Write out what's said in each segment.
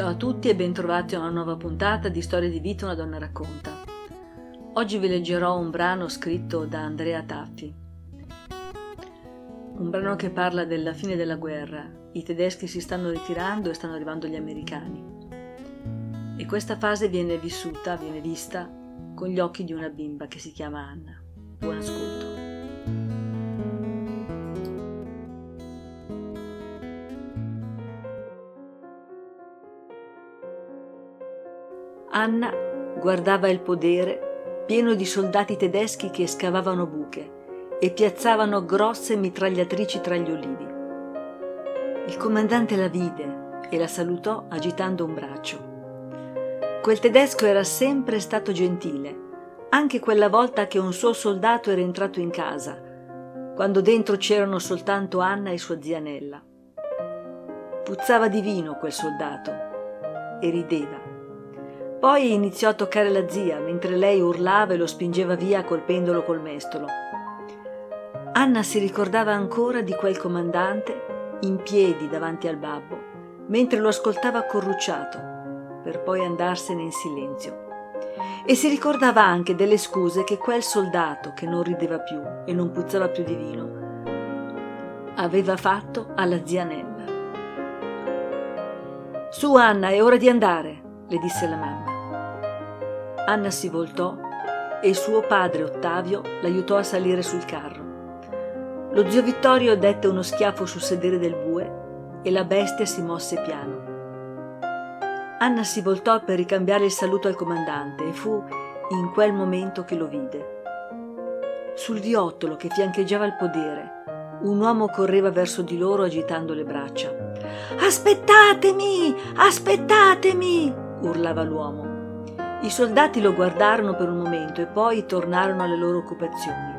Ciao a tutti e bentrovati a una nuova puntata di Storia di vita una donna racconta. Oggi vi leggerò un brano scritto da Andrea Taffi. Un brano che parla della fine della guerra. I tedeschi si stanno ritirando e stanno arrivando gli americani. E questa fase viene vissuta, viene vista con gli occhi di una bimba che si chiama Anna. Buon ascolto. Anna guardava il podere pieno di soldati tedeschi che scavavano buche e piazzavano grosse mitragliatrici tra gli olivi. Il comandante la vide e la salutò agitando un braccio. Quel tedesco era sempre stato gentile, anche quella volta che un suo soldato era entrato in casa, quando dentro c'erano soltanto Anna e sua zia Nella. Puzzava di vino quel soldato e rideva. Poi iniziò a toccare la zia, mentre lei urlava e lo spingeva via colpendolo col mestolo. Anna si ricordava ancora di quel comandante in piedi davanti al babbo, mentre lo ascoltava corrucciato, per poi andarsene in silenzio. E si ricordava anche delle scuse che quel soldato, che non rideva più e non puzzava più di vino, aveva fatto alla zia Nella. Su Anna, è ora di andare, le disse la mamma. Anna si voltò e suo padre Ottavio l'aiutò a salire sul carro. Lo zio Vittorio dette uno schiaffo sul sedere del bue e la bestia si mosse piano. Anna si voltò per ricambiare il saluto al comandante e fu in quel momento che lo vide. Sul viottolo che fiancheggiava il podere, un uomo correva verso di loro agitando le braccia. Aspettatemi! Aspettatemi! urlava l'uomo. I soldati lo guardarono per un momento e poi tornarono alle loro occupazioni.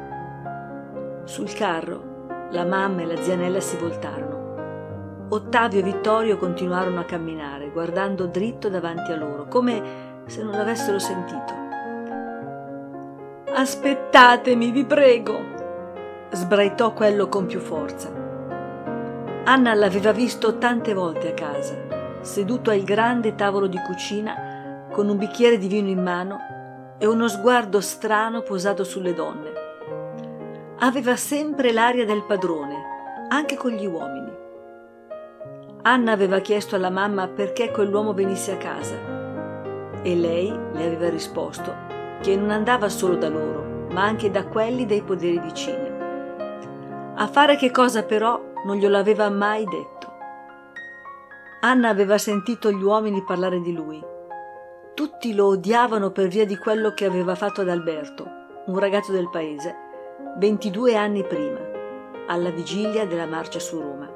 Sul carro la mamma e la zianella si voltarono. Ottavio e Vittorio continuarono a camminare, guardando dritto davanti a loro, come se non l'avessero sentito. Aspettatemi, vi prego! sbraitò quello con più forza. Anna l'aveva visto tante volte a casa, seduto al grande tavolo di cucina con un bicchiere di vino in mano e uno sguardo strano posato sulle donne. Aveva sempre l'aria del padrone, anche con gli uomini. Anna aveva chiesto alla mamma perché quell'uomo venisse a casa e lei le aveva risposto che non andava solo da loro, ma anche da quelli dei poderi vicini. A fare che cosa però non glielo aveva mai detto. Anna aveva sentito gli uomini parlare di lui tutti lo odiavano per via di quello che aveva fatto ad Alberto, un ragazzo del paese, 22 anni prima, alla vigilia della marcia su Roma.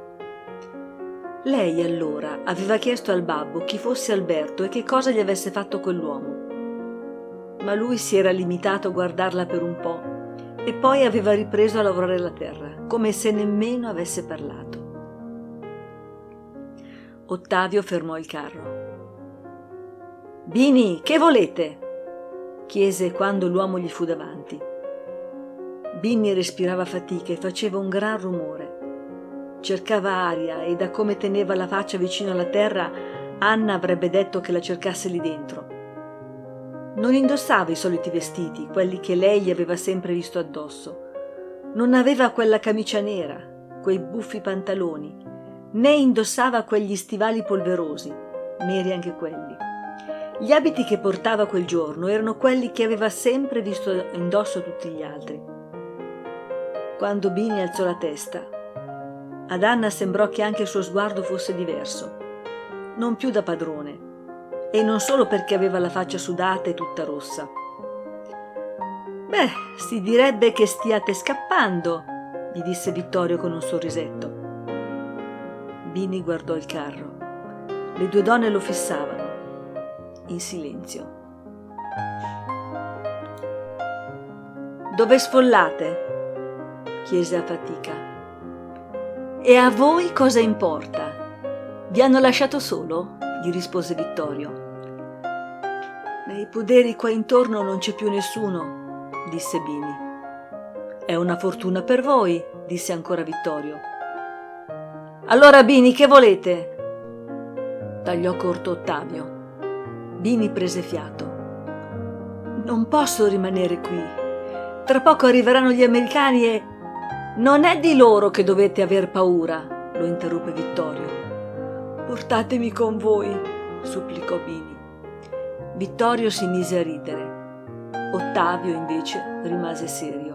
Lei allora aveva chiesto al babbo chi fosse Alberto e che cosa gli avesse fatto quell'uomo. Ma lui si era limitato a guardarla per un po' e poi aveva ripreso a lavorare la terra, come se nemmeno avesse parlato. Ottavio fermò il carro. Bini, che volete? chiese quando l'uomo gli fu davanti. Bini respirava fatica e faceva un gran rumore. Cercava aria e da come teneva la faccia vicino alla terra, Anna avrebbe detto che la cercasse lì dentro. Non indossava i soliti vestiti, quelli che lei gli aveva sempre visto addosso. Non aveva quella camicia nera, quei buffi pantaloni, né indossava quegli stivali polverosi, neri anche quelli. Gli abiti che portava quel giorno erano quelli che aveva sempre visto indosso tutti gli altri. Quando Bini alzò la testa, ad Anna sembrò che anche il suo sguardo fosse diverso, non più da padrone, e non solo perché aveva la faccia sudata e tutta rossa. Beh, si direbbe che stiate scappando, gli disse Vittorio con un sorrisetto. Bini guardò il carro. Le due donne lo fissavano in silenzio. Dove sfollate? chiese a fatica. E a voi cosa importa? Vi hanno lasciato solo? gli rispose Vittorio. Nei poderi qua intorno non c'è più nessuno, disse Bini. È una fortuna per voi, disse ancora Vittorio. Allora, Bini, che volete? tagliò corto Ottavio. Bini prese fiato. Non posso rimanere qui. Tra poco arriveranno gli americani e... Non è di loro che dovete aver paura, lo interruppe Vittorio. Portatemi con voi, supplicò Bini. Vittorio si mise a ridere. Ottavio invece rimase serio.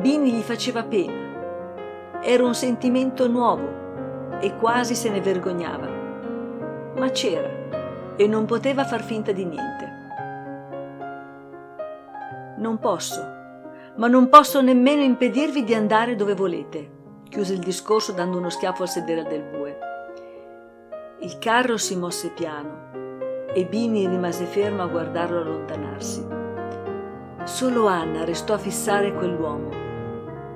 Bini gli faceva pena. Era un sentimento nuovo e quasi se ne vergognava. Ma c'era e non poteva far finta di niente. Non posso, ma non posso nemmeno impedirvi di andare dove volete, chiuse il discorso dando uno schiaffo al sedere del bue. Il carro si mosse piano e Bini rimase fermo a guardarlo allontanarsi. Solo Anna restò a fissare quell'uomo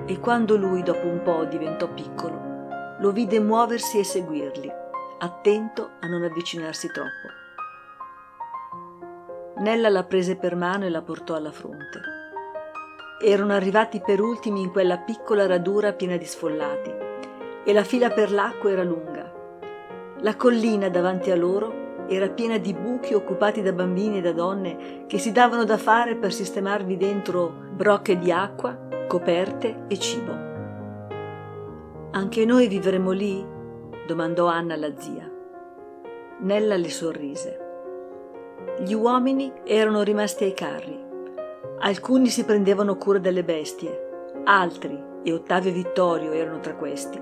e quando lui dopo un po' diventò piccolo, lo vide muoversi e seguirli, attento a non avvicinarsi troppo. Nella la prese per mano e la portò alla fronte. Erano arrivati per ultimi in quella piccola radura piena di sfollati e la fila per l'acqua era lunga. La collina davanti a loro era piena di buchi occupati da bambini e da donne che si davano da fare per sistemarvi dentro brocche di acqua, coperte e cibo. Anche noi vivremo lì? domandò Anna alla zia. Nella le sorrise. Gli uomini erano rimasti ai carri. Alcuni si prendevano cura delle bestie, altri, e Ottavio e Vittorio erano tra questi,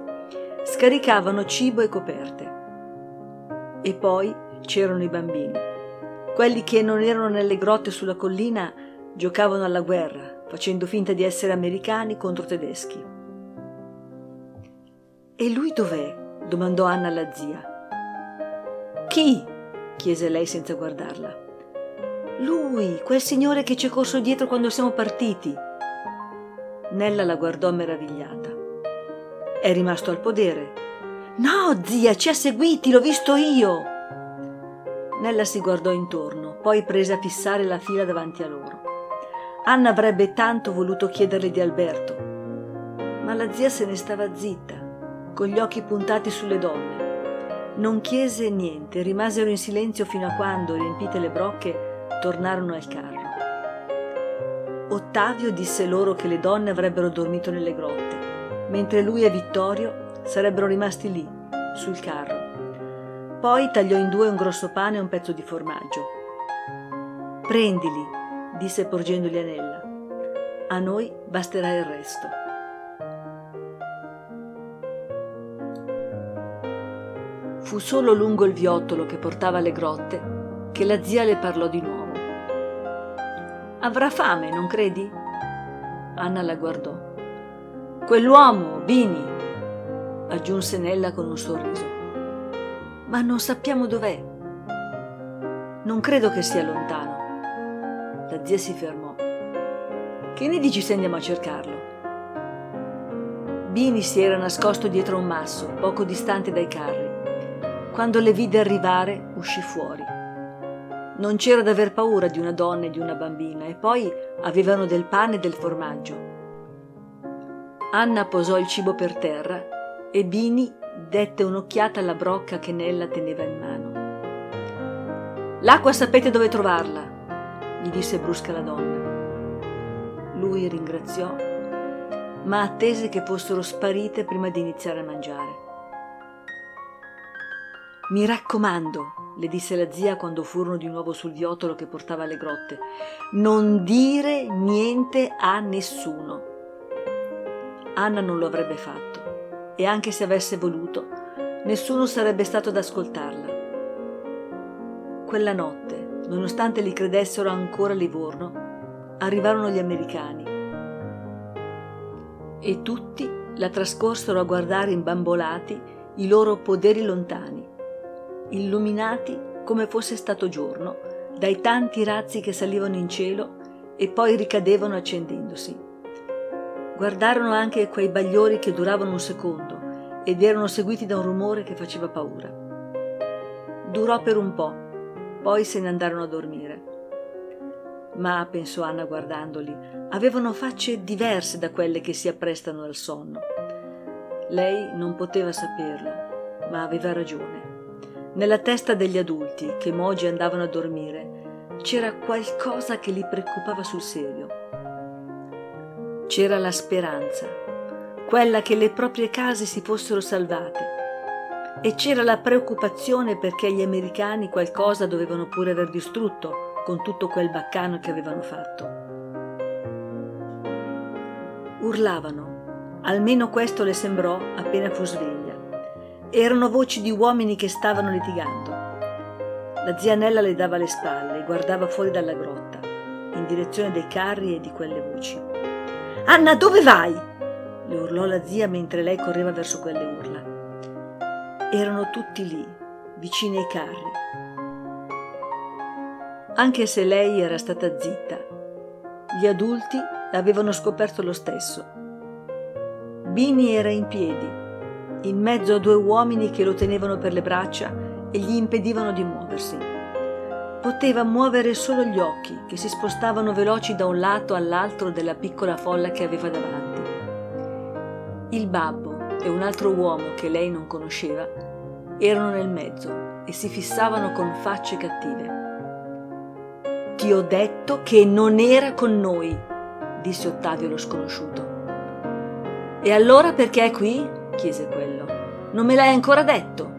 scaricavano cibo e coperte. E poi c'erano i bambini. Quelli che non erano nelle grotte sulla collina giocavano alla guerra, facendo finta di essere americani contro tedeschi. E lui dov'è? domandò Anna alla zia. Chi? Chiese lei senza guardarla. Lui, quel signore che ci è corso dietro quando siamo partiti. Nella la guardò meravigliata. È rimasto al podere. No, zia, ci ha seguiti, l'ho visto io. Nella si guardò intorno, poi prese a fissare la fila davanti a loro. Anna avrebbe tanto voluto chiederle di Alberto, ma la zia se ne stava zitta, con gli occhi puntati sulle donne. Non chiese niente, rimasero in silenzio fino a quando, riempite le brocche, tornarono al carro. Ottavio disse loro che le donne avrebbero dormito nelle grotte, mentre lui e Vittorio sarebbero rimasti lì, sul carro poi tagliò in due un grosso pane e un pezzo di formaggio. Prendili, disse porgendogli Anella. A noi basterà il resto. Fu solo lungo il viottolo che portava alle grotte che la zia le parlò di nuovo. Avrà fame, non credi? Anna la guardò. Quell'uomo, Bini, aggiunse Nella con un sorriso ma non sappiamo dov'è. Non credo che sia lontano. La zia si fermò. Che ne dici se andiamo a cercarlo? Bini si era nascosto dietro un masso, poco distante dai carri. Quando le vide arrivare, uscì fuori. Non c'era da aver paura di una donna e di una bambina, e poi avevano del pane e del formaggio. Anna posò il cibo per terra e Bini dette un'occhiata alla brocca che Nella teneva in mano. L'acqua sapete dove trovarla, gli disse brusca la donna. Lui ringraziò, ma attese che fossero sparite prima di iniziare a mangiare. Mi raccomando, le disse la zia quando furono di nuovo sul viottolo che portava alle grotte, non dire niente a nessuno. Anna non lo avrebbe fatto e anche se avesse voluto, nessuno sarebbe stato ad ascoltarla. Quella notte, nonostante li credessero ancora a Livorno, arrivarono gli americani e tutti la trascorsero a guardare imbambolati i loro poderi lontani, illuminati come fosse stato giorno dai tanti razzi che salivano in cielo e poi ricadevano accendendosi. Guardarono anche quei bagliori che duravano un secondo ed erano seguiti da un rumore che faceva paura. Durò per un po', poi se ne andarono a dormire. Ma, pensò Anna guardandoli, avevano facce diverse da quelle che si apprestano al sonno. Lei non poteva saperlo, ma aveva ragione. Nella testa degli adulti che mogi andavano a dormire c'era qualcosa che li preoccupava sul serio. C'era la speranza, quella che le proprie case si fossero salvate. E c'era la preoccupazione perché gli americani qualcosa dovevano pure aver distrutto con tutto quel baccano che avevano fatto. Urlavano, almeno questo le sembrò appena fu sveglia. Erano voci di uomini che stavano litigando. La zia Nella le dava le spalle e guardava fuori dalla grotta, in direzione dei carri e di quelle voci. Anna, dove vai? le urlò la zia mentre lei correva verso quelle urla. Erano tutti lì, vicini ai carri. Anche se lei era stata zitta, gli adulti l'avevano scoperto lo stesso. Bini era in piedi, in mezzo a due uomini che lo tenevano per le braccia e gli impedivano di muoversi. Poteva muovere solo gli occhi, che si spostavano veloci da un lato all'altro della piccola folla che aveva davanti. Il babbo e un altro uomo che lei non conosceva erano nel mezzo e si fissavano con facce cattive. Ti ho detto che non era con noi, disse Ottavio lo sconosciuto. E allora perché è qui? Chiese quello. Non me l'hai ancora detto?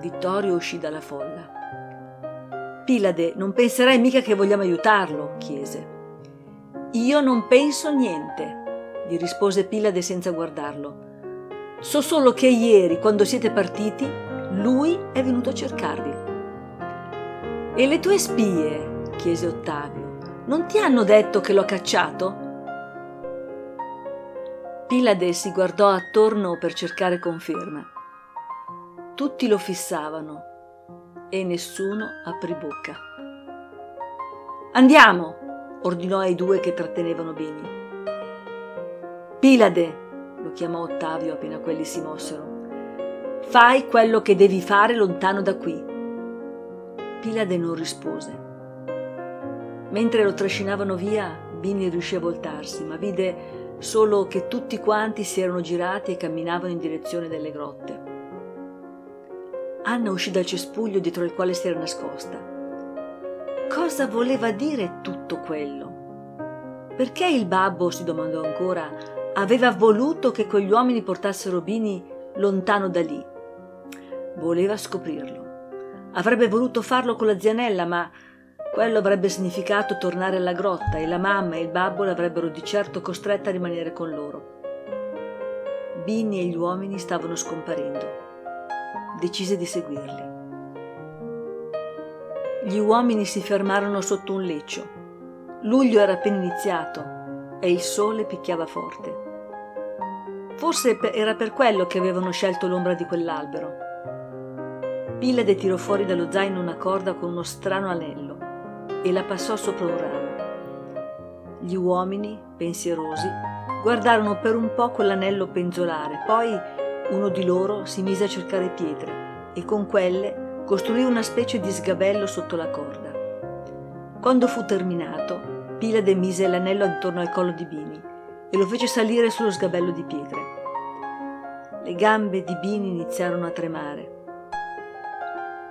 Vittorio uscì dalla folla. Pilade, non penserai mica che vogliamo aiutarlo? chiese. Io non penso niente, gli rispose Pilade senza guardarlo. So solo che ieri, quando siete partiti, lui è venuto a cercarvi. E le tue spie? chiese Ottavio. Non ti hanno detto che l'ho cacciato? Pilade si guardò attorno per cercare conferma. Tutti lo fissavano e nessuno aprì bocca. Andiamo, ordinò ai due che trattenevano Bini. Pilade, lo chiamò Ottavio appena quelli si mossero. Fai quello che devi fare lontano da qui. Pilade non rispose. Mentre lo trascinavano via, Bini riuscì a voltarsi, ma vide solo che tutti quanti si erano girati e camminavano in direzione delle grotte. Anna uscì dal cespuglio dietro il quale si era nascosta. Cosa voleva dire tutto quello? Perché il babbo, si domandò ancora, aveva voluto che quegli uomini portassero Bini lontano da lì? Voleva scoprirlo. Avrebbe voluto farlo con la zianella, ma quello avrebbe significato tornare alla grotta e la mamma e il babbo l'avrebbero di certo costretta a rimanere con loro. Bini e gli uomini stavano scomparendo. Decise di seguirli. Gli uomini si fermarono sotto un leccio. Luglio era appena iniziato e il sole picchiava forte. Forse era per quello che avevano scelto l'ombra di quell'albero. Pilade tirò fuori dallo zaino una corda con uno strano anello e la passò sopra un ramo. Gli uomini, pensierosi, guardarono per un po' quell'anello penzolare, poi uno di loro si mise a cercare pietre e con quelle costruì una specie di sgabello sotto la corda. Quando fu terminato, Pilade mise l'anello attorno al collo di Bini e lo fece salire sullo sgabello di pietre. Le gambe di Bini iniziarono a tremare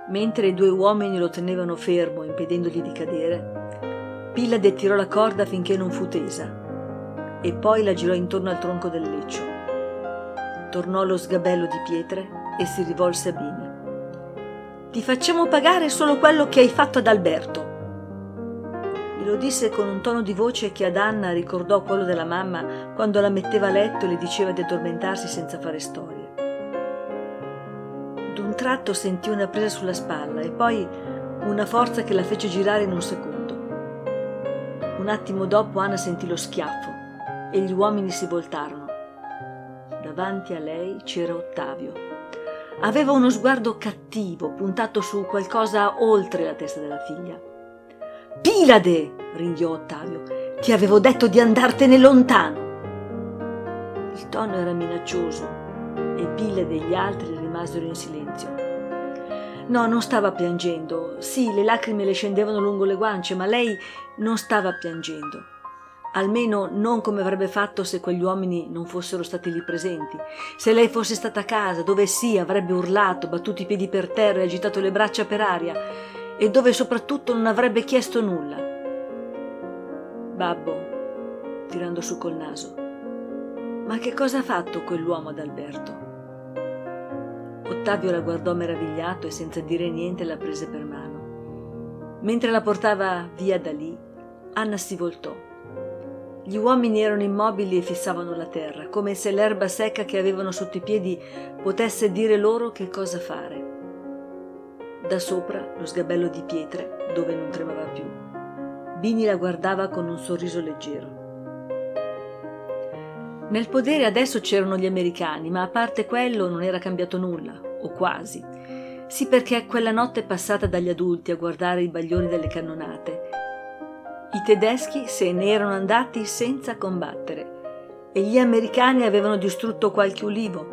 Mentre i due uomini lo tenevano fermo, impedendogli di cadere, Pilade tirò la corda finché non fu tesa e poi la girò intorno al tronco del leccio. Tornò allo sgabello di pietre e si rivolse a Bini. Ti facciamo pagare solo quello che hai fatto ad Alberto. Glielo disse con un tono di voce che ad Anna ricordò quello della mamma quando la metteva a letto e le diceva di addormentarsi senza fare storie tratto sentì una presa sulla spalla e poi una forza che la fece girare in un secondo. Un attimo dopo Anna sentì lo schiaffo e gli uomini si voltarono. Davanti a lei c'era Ottavio. Aveva uno sguardo cattivo, puntato su qualcosa oltre la testa della figlia. Pilade! ringhiò Ottavio. Ti avevo detto di andartene lontano. Il tono era minaccioso e Pilade e gli altri rimasero in silenzio. No, non stava piangendo. Sì, le lacrime le scendevano lungo le guance, ma lei non stava piangendo. almeno non come avrebbe fatto se quegli uomini non fossero stati lì presenti. Se lei fosse stata a casa, dove sì, avrebbe urlato, battuto i piedi per terra e agitato le braccia per aria, e dove soprattutto non avrebbe chiesto nulla. Babbo, tirando su col naso, ma che cosa ha fatto quell'uomo ad Alberto? Ottavio la guardò meravigliato e senza dire niente la prese per mano. Mentre la portava via da lì, Anna si voltò. Gli uomini erano immobili e fissavano la terra, come se l'erba secca che avevano sotto i piedi potesse dire loro che cosa fare. Da sopra lo sgabello di pietre, dove non tremava più. Bini la guardava con un sorriso leggero. Nel podere adesso c'erano gli americani, ma a parte quello non era cambiato nulla, o quasi. Sì perché quella notte passata dagli adulti a guardare i baglioni delle cannonate i tedeschi se ne erano andati senza combattere e gli americani avevano distrutto qualche ulivo,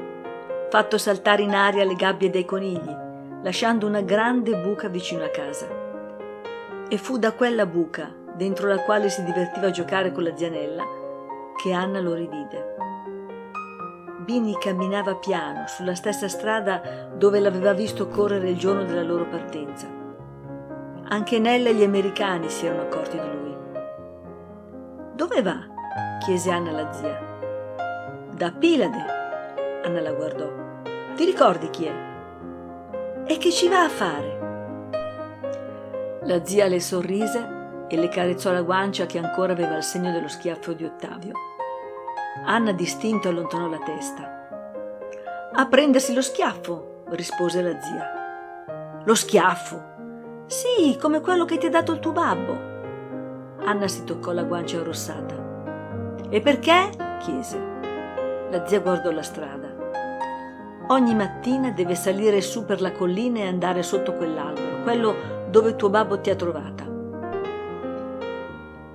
fatto saltare in aria le gabbie dei conigli, lasciando una grande buca vicino a casa. E fu da quella buca, dentro la quale si divertiva a giocare con la zianella, che Anna lo rivide. Bini camminava piano sulla stessa strada dove l'aveva visto correre il giorno della loro partenza. Anche Nella e gli americani si erano accorti di lui. Dove va? chiese Anna alla zia. Da Pilade. Anna la guardò. Ti ricordi chi è? E che ci va a fare? La zia le sorrise e le carezzò la guancia che ancora aveva il segno dello schiaffo di Ottavio. Anna distinto allontanò la testa. A prendersi lo schiaffo, rispose la zia. Lo schiaffo? Sì, come quello che ti ha dato il tuo babbo. Anna si toccò la guancia arrossata. E perché? chiese. La zia guardò la strada. Ogni mattina deve salire su per la collina e andare sotto quell'albero, quello dove tuo babbo ti ha trovata.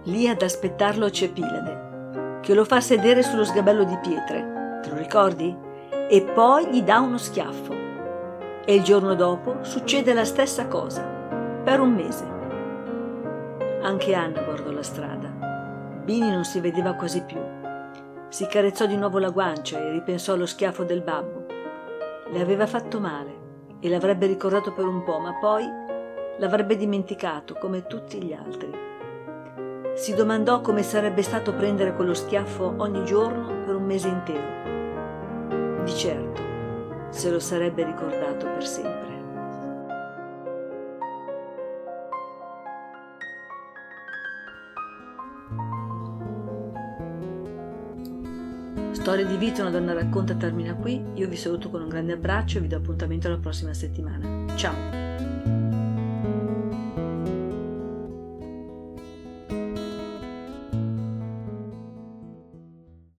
Lì ad aspettarlo c'è Pilade, che lo fa sedere sullo sgabello di pietre, te lo ricordi? E poi gli dà uno schiaffo. E il giorno dopo succede la stessa cosa, per un mese. Anche Anna guardò la strada. Bini non si vedeva quasi più. Si carezzò di nuovo la guancia e ripensò allo schiaffo del babbo. Le aveva fatto male e l'avrebbe ricordato per un po', ma poi l'avrebbe dimenticato come tutti gli altri. Si domandò come sarebbe stato prendere quello schiaffo ogni giorno per un mese intero. Di certo, se lo sarebbe ricordato per sempre. Storia di vita, una donna racconta termina qui. Io vi saluto con un grande abbraccio e vi do appuntamento alla prossima settimana. Ciao!